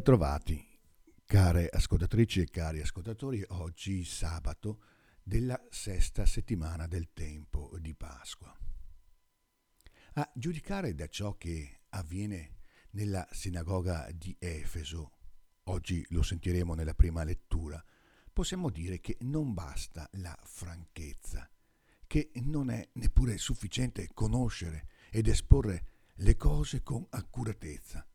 ritrovati, care ascoltatrici e cari ascoltatori, oggi sabato della sesta settimana del tempo di Pasqua. A giudicare da ciò che avviene nella sinagoga di Efeso, oggi lo sentiremo nella prima lettura, possiamo dire che non basta la franchezza, che non è neppure sufficiente conoscere ed esporre le cose con accuratezza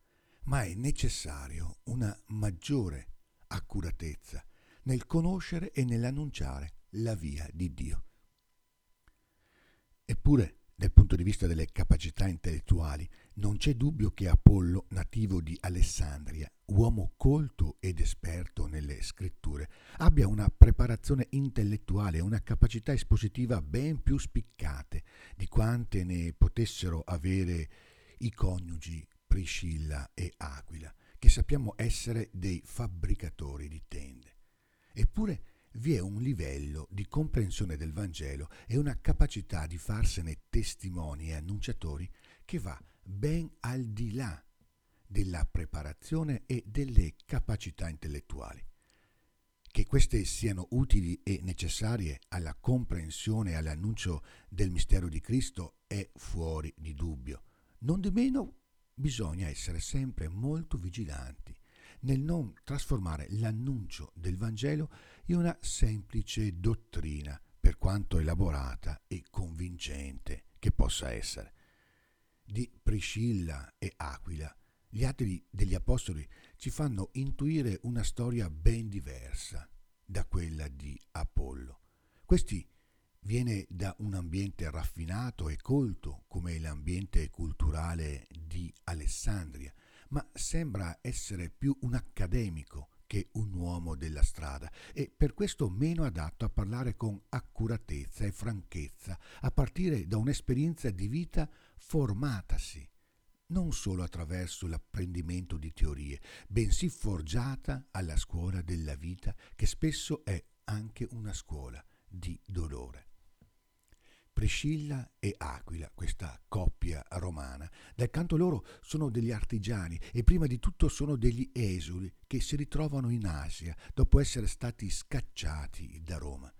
ma è necessario una maggiore accuratezza nel conoscere e nell'annunciare la via di Dio. Eppure, dal punto di vista delle capacità intellettuali, non c'è dubbio che Apollo, nativo di Alessandria, uomo colto ed esperto nelle scritture, abbia una preparazione intellettuale e una capacità espositiva ben più spiccate di quante ne potessero avere i coniugi Priscilla e Aquila, che sappiamo essere dei fabbricatori di tende. Eppure vi è un livello di comprensione del Vangelo e una capacità di farsene testimoni e annunciatori che va ben al di là della preparazione e delle capacità intellettuali. Che queste siano utili e necessarie alla comprensione e all'annuncio del mistero di Cristo è fuori di dubbio. Non di meno bisogna essere sempre molto vigilanti nel non trasformare l'annuncio del Vangelo in una semplice dottrina, per quanto elaborata e convincente che possa essere. Di Priscilla e Aquila, gli atti degli Apostoli ci fanno intuire una storia ben diversa da quella di Apollo. Questi viene da un ambiente raffinato e colto come l'ambiente culturale di Alessandria, ma sembra essere più un accademico che un uomo della strada e per questo meno adatto a parlare con accuratezza e franchezza, a partire da un'esperienza di vita formatasi non solo attraverso l'apprendimento di teorie, bensì forgiata alla scuola della vita, che spesso è anche una scuola di dolore. Priscilla e Aquila, questa coppia romana. Dal canto loro sono degli artigiani e prima di tutto sono degli esuli che si ritrovano in Asia dopo essere stati scacciati da Roma.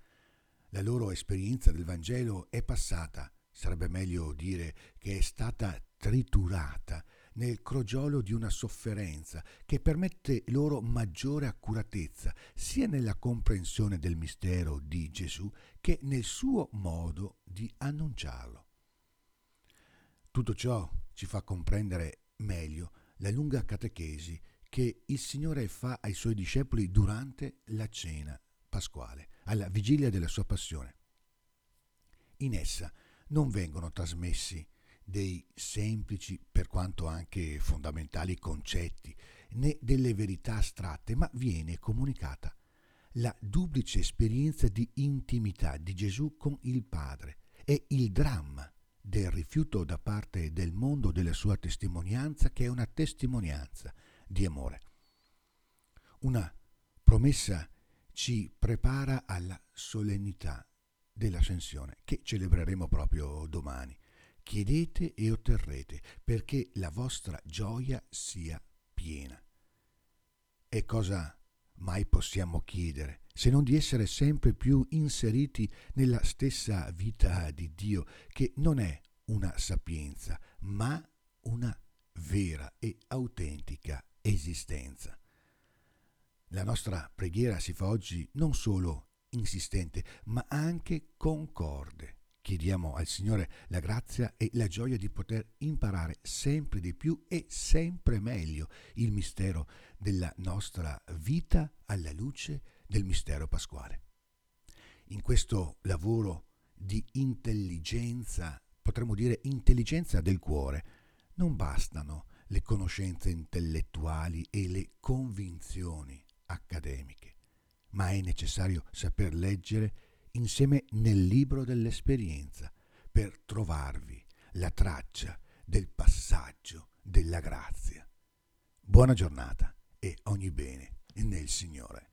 La loro esperienza del Vangelo è passata, sarebbe meglio dire che è stata triturata nel crogiolo di una sofferenza che permette loro maggiore accuratezza sia nella comprensione del mistero di Gesù che nel suo modo di annunciarlo. Tutto ciò ci fa comprendere meglio la lunga catechesi che il Signore fa ai suoi discepoli durante la cena pasquale, alla vigilia della sua passione. In essa non vengono trasmessi dei semplici, per quanto anche fondamentali, concetti, né delle verità astratte, ma viene comunicata la duplice esperienza di intimità di Gesù con il Padre e il dramma del rifiuto da parte del mondo della sua testimonianza, che è una testimonianza di amore. Una promessa ci prepara alla solennità dell'ascensione che celebreremo proprio domani. Chiedete e otterrete perché la vostra gioia sia piena. E cosa mai possiamo chiedere se non di essere sempre più inseriti nella stessa vita di Dio, che non è una sapienza, ma una vera e autentica esistenza. La nostra preghiera si fa oggi non solo insistente, ma anche concorde Chiediamo al Signore la grazia e la gioia di poter imparare sempre di più e sempre meglio il mistero della nostra vita alla luce del mistero pasquale. In questo lavoro di intelligenza, potremmo dire intelligenza del cuore, non bastano le conoscenze intellettuali e le convinzioni accademiche, ma è necessario saper leggere insieme nel libro dell'esperienza per trovarvi la traccia del passaggio della grazia. Buona giornata e ogni bene nel Signore.